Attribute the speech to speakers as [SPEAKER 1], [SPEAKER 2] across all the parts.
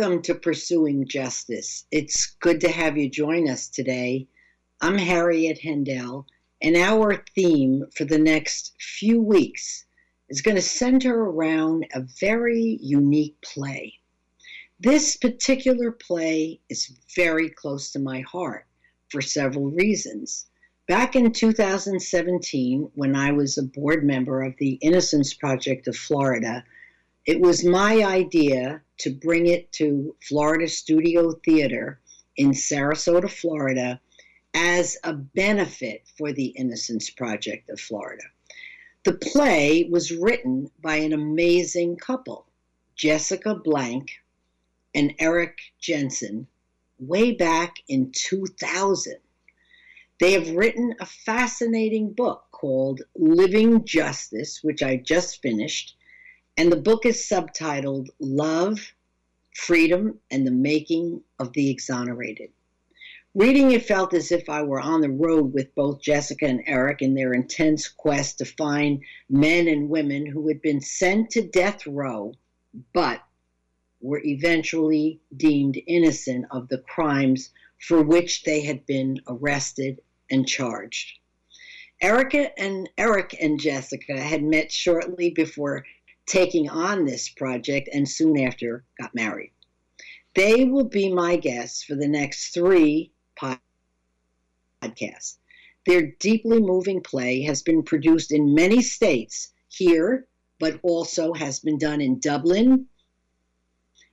[SPEAKER 1] Welcome to Pursuing Justice. It's good to have you join us today. I'm Harriet Hendel, and our theme for the next few weeks is going to center around a very unique play. This particular play is very close to my heart for several reasons. Back in 2017, when I was a board member of the Innocence Project of Florida, it was my idea to bring it to Florida Studio Theater in Sarasota, Florida, as a benefit for the Innocence Project of Florida. The play was written by an amazing couple, Jessica Blank and Erik Jensen, way back in 2000. They have written a fascinating book called Living Justice, which I just finished, and the book is subtitled Love, Freedom, and the Making of the Exonerated. Reading it felt as if I were on the road with both Jessica and Erik in their intense quest to find men and women who had been sent to death row, but were eventually deemed innocent of the crimes for which they had been arrested and charged. Erica and Erik and Jessica had met shortly before taking on this project and soon after got married. They will be my guests for the next three podcasts. Their deeply moving play has been produced in many states here, but also has been done in Dublin,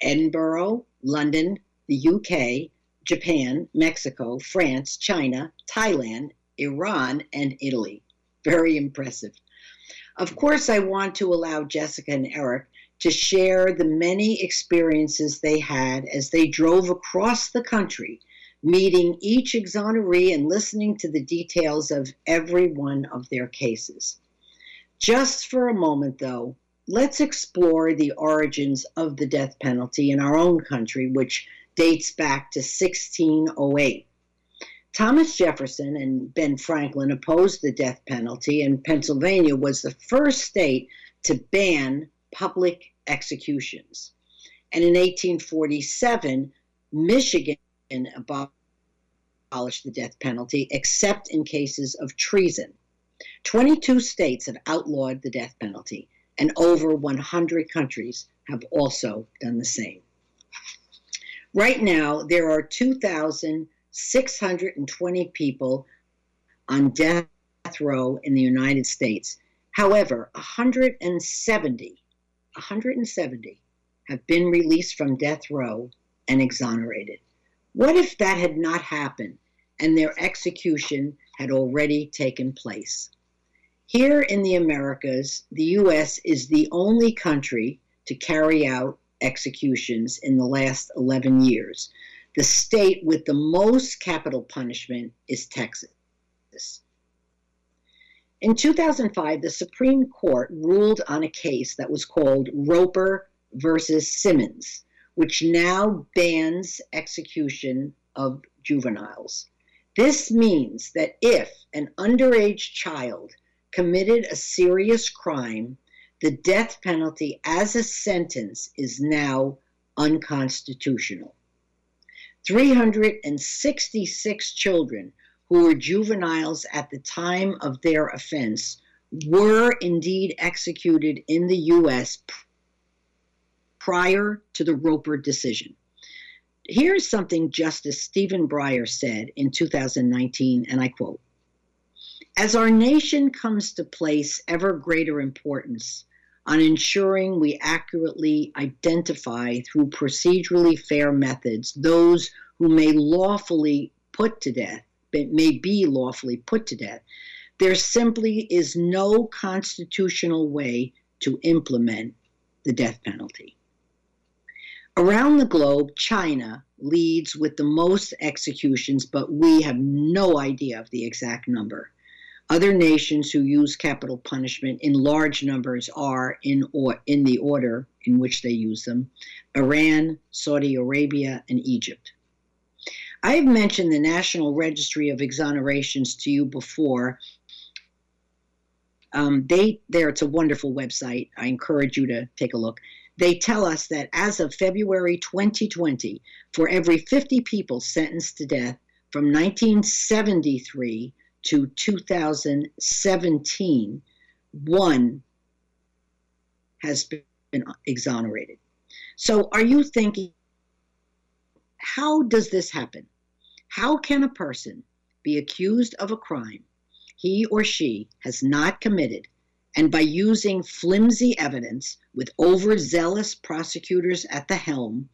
[SPEAKER 1] Edinburgh, London, the UK, Japan, Mexico, France, China, Thailand, Iran, and Italy. Very impressive. Of course, I want to allow Jessica and Erik to share the many experiences they had as they drove across the country, meeting each exoneree and listening to the details of every one of their cases. Just for a moment, though, let's explore the origins of the death penalty in our own country, which dates back to 1608. Thomas Jefferson and Ben Franklin opposed the death penalty, and Pennsylvania was the first state to ban public executions. And in 1847, Michigan abolished the death penalty, except in cases of treason. 22 states have outlawed the death penalty, and over 100 countries have also done the same. Right now, there are 2,000 620 people on death row in the United States. However, 170, 170 have been released from death row and exonerated. What if that had not happened and their execution had already taken place? Here in the Americas, the U.S. is the only country to carry out executions in the last 11 years. The state with the most capital punishment is Texas. In 2005, the Supreme Court ruled on a case that was called Roper versus Simmons, which now bans execution of juveniles. This means that if an underage child committed a serious crime, the death penalty as a sentence is now unconstitutional. 366 children who were juveniles at the time of their offense were indeed executed in the U.S. prior to the Roper decision. Here's something Justice Stephen Breyer said in 2019, and I quote As our nation comes to place ever greater importance on ensuring we accurately identify through procedurally fair methods those who may lawfully put to death, but may be lawfully put to death. There simply is no constitutional way to implement the death penalty. Around the globe, China leads with the most executions, but we have no idea of the exact number. Other nations who use capital punishment in large numbers are, in, or, in the order in which they use them, Iran, Saudi Arabia, and Egypt. I have mentioned the National Registry of Exonerations to you before. Um, they there it's a wonderful website. I encourage you to take a look. They tell us that as of February 2020, for every 50 people sentenced to death from 1973 to 2017, one has been exonerated. So, are you thinking, how does this happen? How can a person be accused of a crime he or she has not committed, and by using flimsy evidence with overzealous prosecutors at the helm,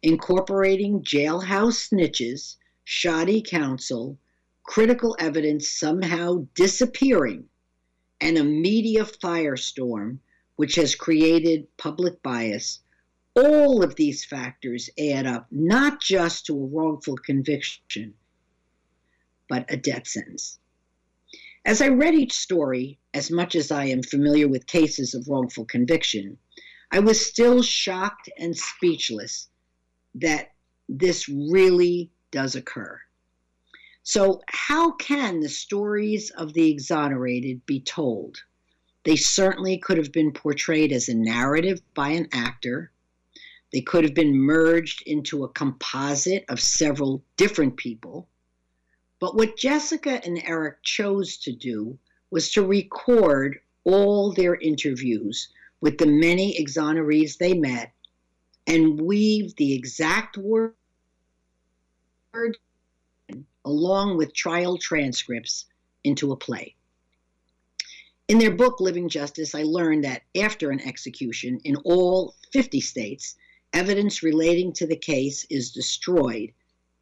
[SPEAKER 1] incorporating jailhouse snitches, shoddy counsel, critical evidence somehow disappearing, and a media firestorm which has created public bias, all of these factors add up not just to a wrongful conviction, but a death sentence. As I read each story, as much as I am familiar with cases of wrongful conviction, I was still shocked and speechless that this really does occur. So, how can the stories of the exonerated be told? They certainly could have been portrayed as a narrative by an actor. They could have been merged into a composite of several different people. But what Jessica and Erik chose to do was to record all their interviews with the many exonerees they met and weave the exact word along with trial transcripts into a play. In their book, Living Justice, I learned that after an execution in all 50 states, evidence relating to the case is destroyed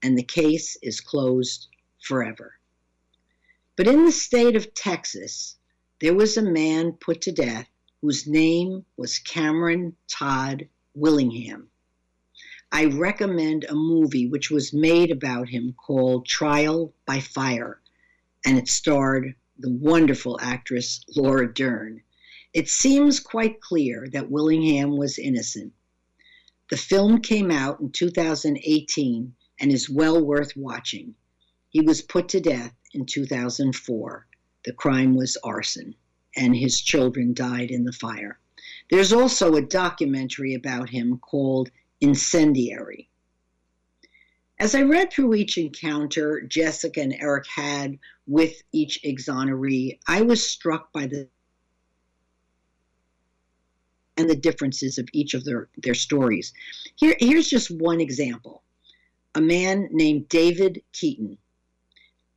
[SPEAKER 1] and the case is closed forever. But in the state of Texas, there was a man put to death whose name was Cameron Todd Willingham. I recommend a movie which was made about him called Trial by Fire, and it starred the wonderful actress Laura Dern. It seems quite clear that Willingham was innocent. The film came out in 2018 and is well worth watching. He was put to death in 2004. The crime was arson, and his children died in the fire. There's also a documentary about him called Incendiary. As I read through each encounter Jessica and Erik had with each exoneree, I was struck by the and the differences of each of their, their stories. Here, here's just one example. A man named David Keaton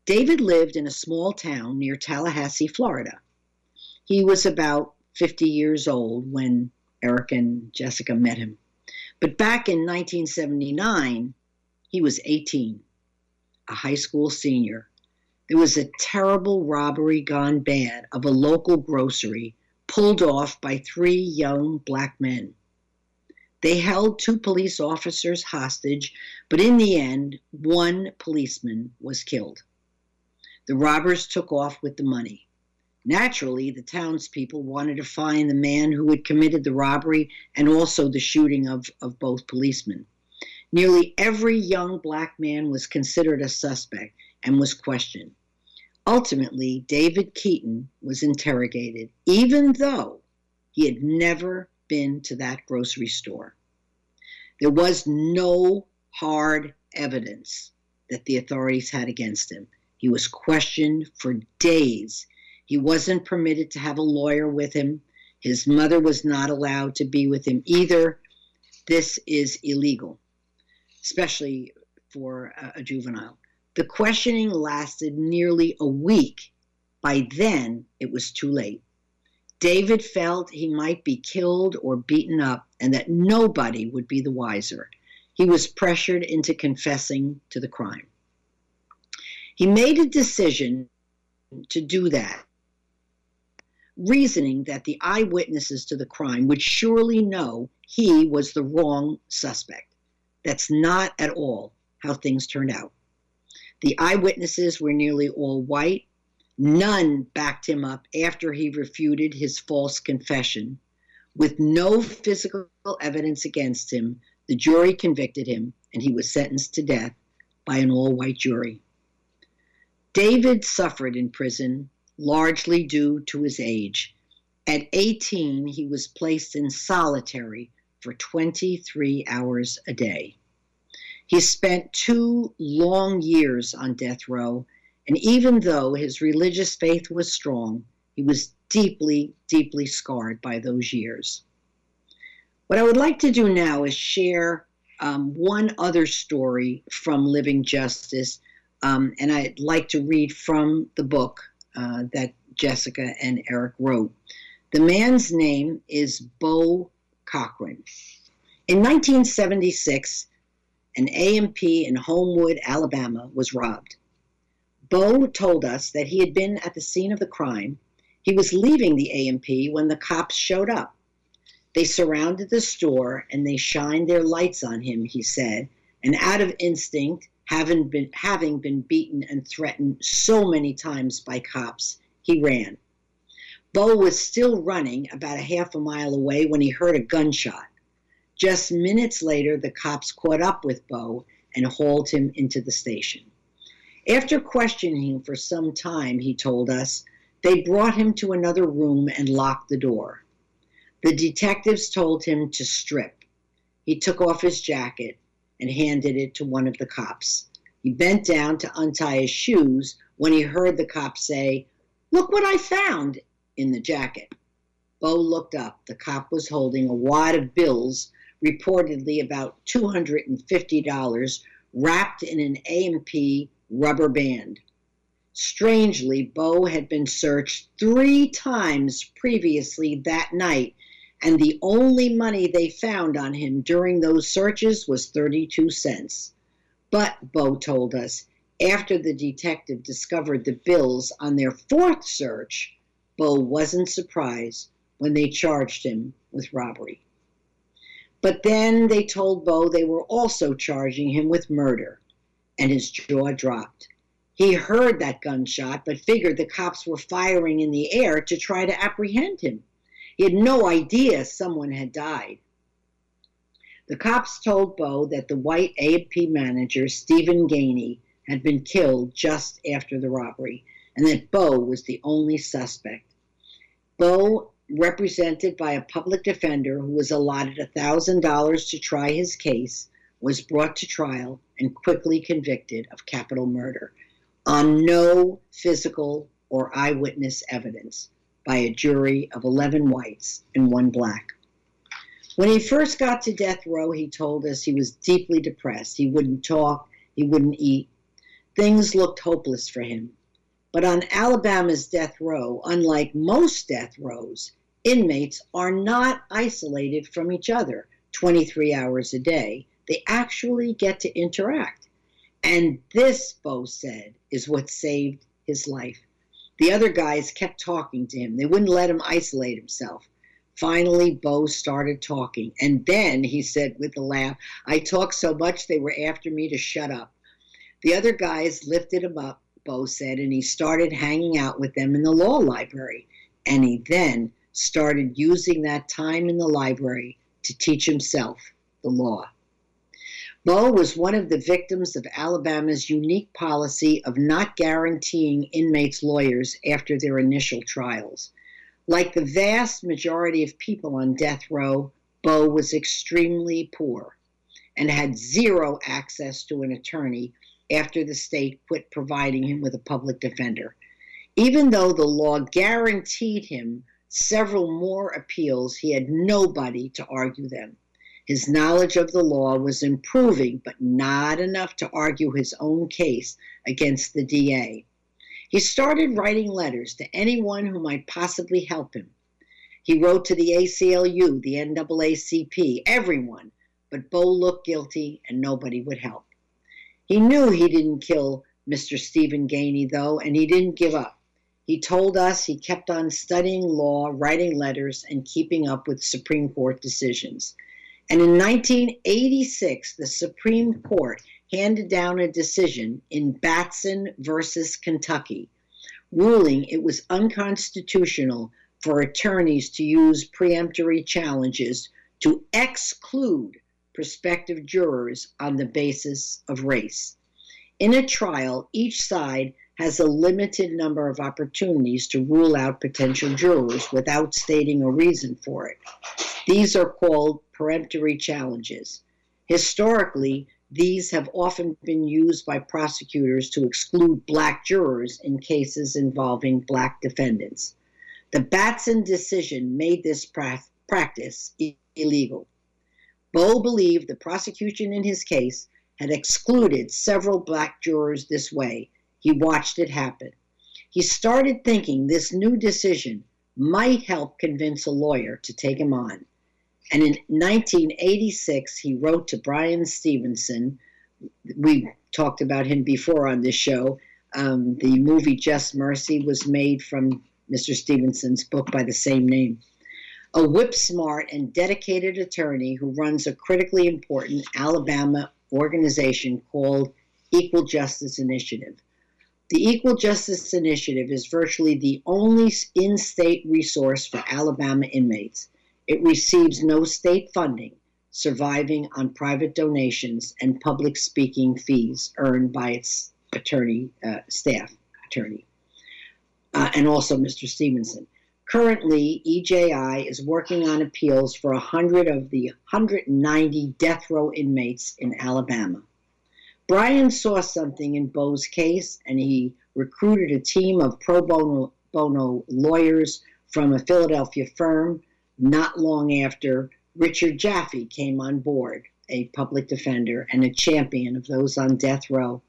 [SPEAKER 1] David lived in a small town near Tallahassee, Florida. He was about 50 years old when Erik and Jessica met him. But back in 1979, he was 18, a high school senior. There was a terrible robbery gone bad of a local grocery pulled off by three young black men. They held two police officers hostage, but in the end, one policeman was killed. The robbers took off with the money. Naturally, the townspeople wanted to find the man who had committed the robbery and also the shooting of, of both policemen. Nearly every young black man was considered a suspect and was questioned. Ultimately, David Keaton was interrogated, even though he had never been to that grocery store. There was no hard evidence that the authorities had against him. He was questioned for days. He wasn't permitted to have a lawyer with him. His mother was not allowed to be with him either. This is illegal, especially for a, juvenile. The questioning lasted nearly a week. By then, it was too late. David felt he might be killed or beaten up and that nobody would be the wiser. He was pressured into confessing to the crime. He made a decision to do that, reasoning that the eyewitnesses to the crime would surely know he was the wrong suspect. That's not at all how things turned out. The eyewitnesses were nearly all white. None backed him up after he refuted his false confession. With no physical evidence against him, the jury convicted him and he was sentenced to death by an all white jury. David suffered in prison largely due to his age. At 18, he was placed in solitary for 23 hours a day. He spent two long years on death row, and even though his religious faith was strong, he was deeply, deeply scarred by those years. What I would like to do now is share um, one other story from Living Justice, um, and I'd like to read from the book uh, that Jessica and Erik wrote. The man's name is Bo Cochran. In 1976, an A&P in Homewood, Alabama was robbed. Bo told us that he had been at the scene of the crime. He was leaving the A&P when the cops showed up. They surrounded the store and they shined their lights on him, he said, and out of instinct, having been, having been beaten and threatened so many times by cops, he ran. Bo was still running about a half a mile away when he heard a gunshot. Just minutes later, the cops caught up with Bo and hauled him into the station. After questioning him for some time, he told us, they brought him to another room and locked the door. The detectives told him to strip. He took off his jacket and handed it to one of the cops. He bent down to untie his shoes when he heard the cop say, Look what I found in the jacket. Bo looked up. The cop was holding a wad of bills reportedly about $250 wrapped in an A&P rubber band. Strangely, Bo had been searched three times previously that night, and the only money they found on him during those searches was 32 cents. But, Bo told us, after the detective discovered the bills on their fourth search, Bo wasn't surprised when they charged him with robbery. But then they told Bo they were also charging him with murder, and his jaw dropped. He heard that gunshot, but figured the cops were firing in the air to try to apprehend him. He had no idea someone had died. The cops told Bo that the white A&P manager, Stephen Gainey, had been killed just after the robbery, and that Bo was the only suspect. Bo represented by a public defender who was allotted $1,000 to try his case, was brought to trial and quickly convicted of capital murder on no physical or eyewitness evidence by a jury of 11 whites and one black. When he first got to death row, he told us he was deeply depressed. He wouldn't talk, he wouldn't eat. Things looked hopeless for him. But on Alabama's death row, unlike most death rows, inmates are not isolated from each other 23 hours a day. They actually get to interact. And this, Bo said, is what saved his life. The other guys kept talking to him. They wouldn't let him isolate himself. Finally, Bo started talking. And then he said with a laugh, I talked so much they were after me to shut up. The other guys lifted him up, Bo said, and he started hanging out with them in the law library. And he then started using that time in the library to teach himself the law. Bo was one of the victims of Alabama's unique policy of not guaranteeing inmates lawyers after their initial trials. Like the vast majority of people on death row, Bo was extremely poor and had zero access to an attorney after the state quit providing him with a public defender. Even though the law guaranteed him several more appeals, he had nobody to argue them. His knowledge of the law was improving, but not enough to argue his own case against the DA. He started writing letters to anyone who might possibly help him. He wrote to the ACLU, the NAACP, everyone, but Bo looked guilty and nobody would help. He knew he didn't kill Mr. Stephen Gainey, though, and he didn't give up. He told us he kept on studying law, writing letters, and keeping up with Supreme Court decisions. And in 1986, the Supreme Court handed down a decision in Batson versus Kentucky, ruling it was unconstitutional for attorneys to use preemptory challenges to exclude prospective jurors on the basis of race. In a trial, each side has a limited number of opportunities to rule out potential jurors without stating a reason for it. These are called peremptory challenges. Historically, these have often been used by prosecutors to exclude black jurors in cases involving black defendants. The Batson decision made this pra- practice illegal. Bo believed the prosecution in his case had excluded several black jurors this way. He watched it happen. He started thinking this new decision might help convince a lawyer to take him on. And in 1986, he wrote to Bryan Stevenson. We talked about him before on this show. Um, the movie Just Mercy was made from Mr. Stevenson's book by the same name. A whip smart and dedicated attorney who runs a critically important Alabama organization called Equal Justice Initiative. The Equal Justice Initiative is virtually the only in state resource for Alabama inmates. It receives no state funding, surviving on private donations and public speaking fees earned by its attorney uh, staff attorney, uh, and also Mr. Stevenson. Currently, EJI is working on appeals for 100 of the 190 death row inmates in Alabama. Bryan saw something in Bo's case and he recruited a team of pro bono, bono lawyers from a Philadelphia firm not long after Richard Jaffe came on board, a public defender and a champion of those on death row.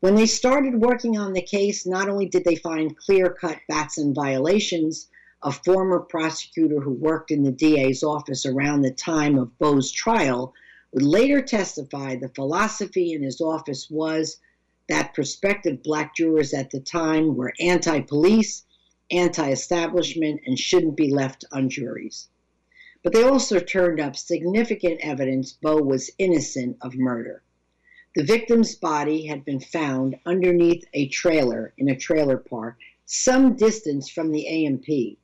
[SPEAKER 1] When they started working on the case, not only did they find clear cut Batson violations, a former prosecutor who worked in the DA's office around the time of Bo's trial would later testify the philosophy in his office was that prospective black jurors at the time were anti police anti establishment and shouldn't be left on juries. But they also turned up significant evidence Bo was innocent of murder. The victim's body had been found underneath a trailer in a trailer park some distance from the A&P.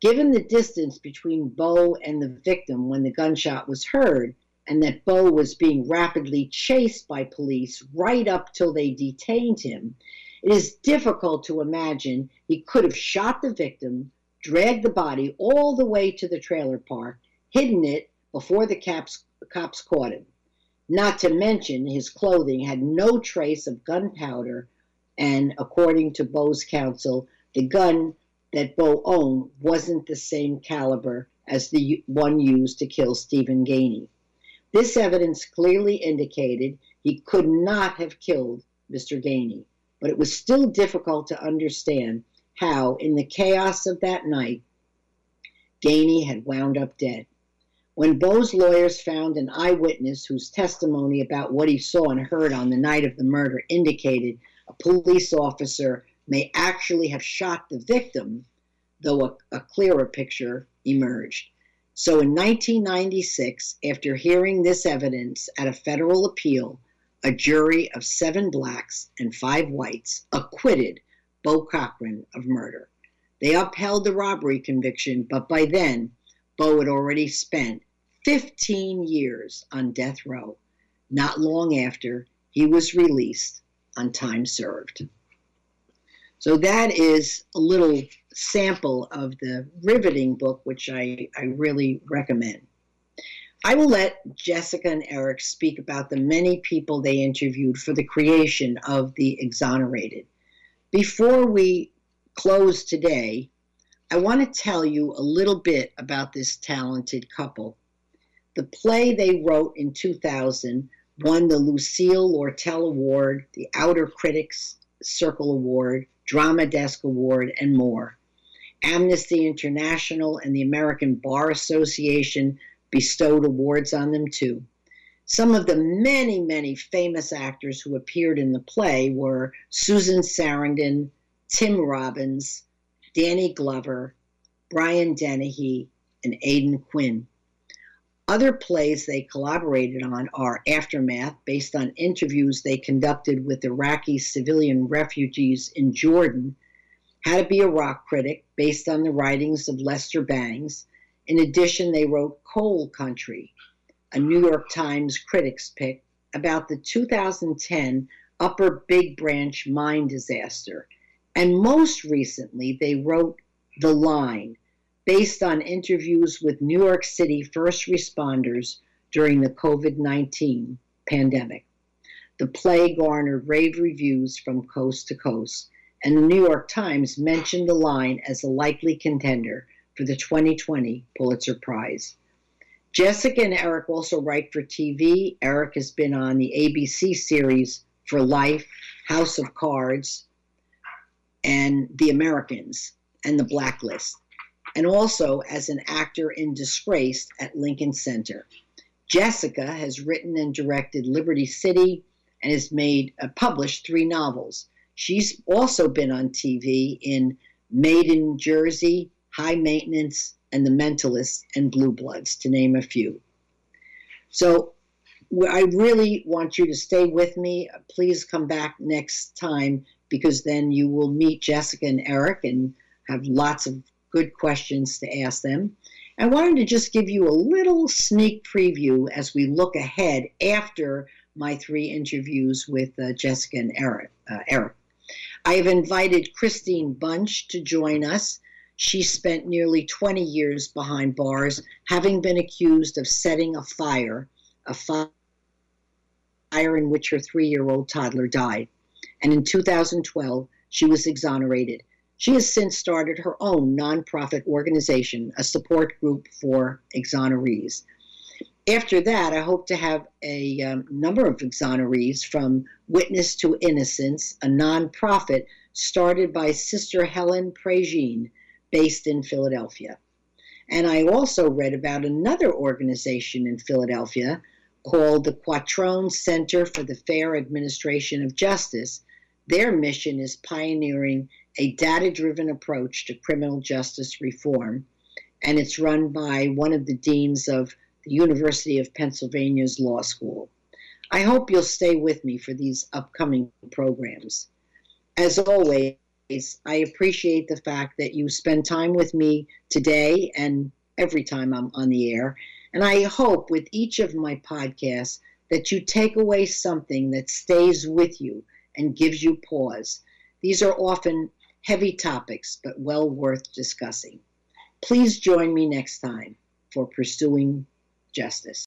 [SPEAKER 1] Given the distance between Bo and the victim when the gunshot was heard, and that Bo was being rapidly chased by police right up till they detained him, it is difficult to imagine he could have shot the victim, dragged the body all the way to the trailer park, hidden it before the cops, cops caught him. Not to mention, his clothing had no trace of gunpowder, and according to Bo's counsel, the gun that Bo owned wasn't the same caliber as the one used to kill Stephen Gainey. This evidence clearly indicated he could not have killed Mr. Gainey but it was still difficult to understand how, in the chaos of that night, Gainey had wound up dead. When Bo's lawyers found an eyewitness whose testimony about what he saw and heard on the night of the murder indicated a police officer may actually have shot the victim, though a, a clearer picture emerged. So in 1996, after hearing this evidence at a federal appeal, a jury of seven blacks and five whites acquitted Bo Cochran of murder. They upheld the robbery conviction, but by then, Bo had already spent 15 years on death row. Not long after, he was released on time served. So that is a little sample of the riveting book, which I, I really recommend. I will let Jessica and Erik speak about the many people they interviewed for the creation of The Exonerated. Before we close today, I want to tell you a little bit about this talented couple. The play they wrote in 2000 won the Lucille Lortel Award, the Outer Critics Circle Award, Drama Desk Award, and more. Amnesty International and the American Bar Association bestowed awards on them too. Some of the many, many famous actors who appeared in the play were Susan Sarandon, Tim Robbins, Danny Glover, Brian Dennehy, and Aidan Quinn. Other plays they collaborated on are Aftermath, based on interviews they conducted with Iraqi civilian refugees in Jordan, How to Be a Rock Critic, based on the writings of Lester Bangs, in addition, they wrote Coal Country, a New York Times critics pick about the 2010 Upper Big Branch mine disaster. And most recently, they wrote The Line, based on interviews with New York City first responders during the COVID 19 pandemic. The play garnered rave reviews from coast to coast, and the New York Times mentioned the line as a likely contender for the 2020 Pulitzer Prize. Jessica and Erik also write for TV. Erik has been on the ABC series For Life, House of Cards, and The Americans, and The Blacklist, and also as an actor in Disgraced at Lincoln Center. Jessica has written and directed Liberty City and has made uh, published three novels. She's also been on TV in Made in Jersey, High Maintenance, and The Mentalist and Blue Bloods, to name a few. So I really want you to stay with me. Please come back next time because then you will meet Jessica and Erik and have lots of good questions to ask them. I wanted to just give you a little sneak preview as we look ahead after my three interviews with uh, Jessica and Erik, uh, Erik. I have invited Christine Bunch to join us. She spent nearly 20 years behind bars, having been accused of setting a fire, a fire in which her three year old toddler died. And in 2012, she was exonerated. She has since started her own nonprofit organization, a support group for exonerees. After that, I hope to have a um, number of exonerees from Witness to Innocence, a nonprofit started by Sister Helen Prejean, based in Philadelphia. And I also read about another organization in Philadelphia called the Quattrone Center for the Fair Administration of Justice. Their mission is pioneering a data driven approach to criminal justice reform, and it's run by one of the deans of the University of Pennsylvania's Law School. I hope you'll stay with me for these upcoming programs. As always, I appreciate the fact that you spend time with me today and every time I'm on the air. And I hope with each of my podcasts that you take away something that stays with you and gives you pause. These are often heavy topics, but well worth discussing. Please join me next time for Pursuing Justice.